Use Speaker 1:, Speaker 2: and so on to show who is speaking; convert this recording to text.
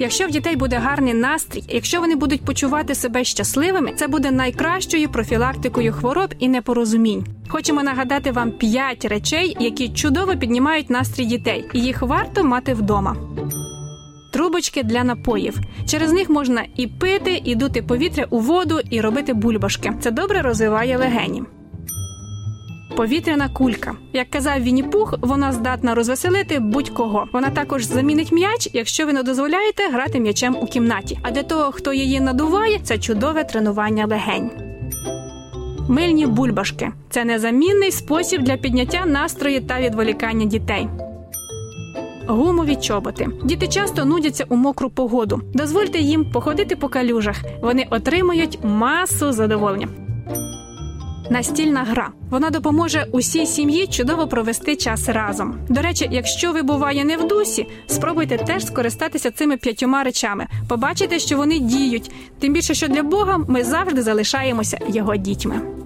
Speaker 1: Якщо в дітей буде гарний настрій, якщо вони будуть почувати себе щасливими, це буде найкращою профілактикою хвороб і непорозумінь. Хочемо нагадати вам п'ять речей, які чудово піднімають настрій дітей, і їх варто мати вдома. Трубочки для напоїв. Через них можна і пити, і дути повітря у воду, і робити бульбашки. Це добре розвиває легені. Повітряна кулька. Як казав Вінні Пух, вона здатна розвеселити будь-кого. Вона також замінить м'яч, якщо ви не дозволяєте грати м'ячем у кімнаті. А для того, хто її надуває, це чудове тренування легень. Мильні бульбашки це незамінний спосіб для підняття настрою та відволікання дітей. Гумові чоботи. Діти часто нудяться у мокру погоду. Дозвольте їм походити по калюжах. Вони отримують масу задоволення. Настільна гра вона допоможе усій сім'ї чудово провести час разом. До речі, якщо ви буває не в дусі, спробуйте теж скористатися цими п'ятьома речами. Побачите, що вони діють. Тим більше, що для Бога ми завжди залишаємося його дітьми.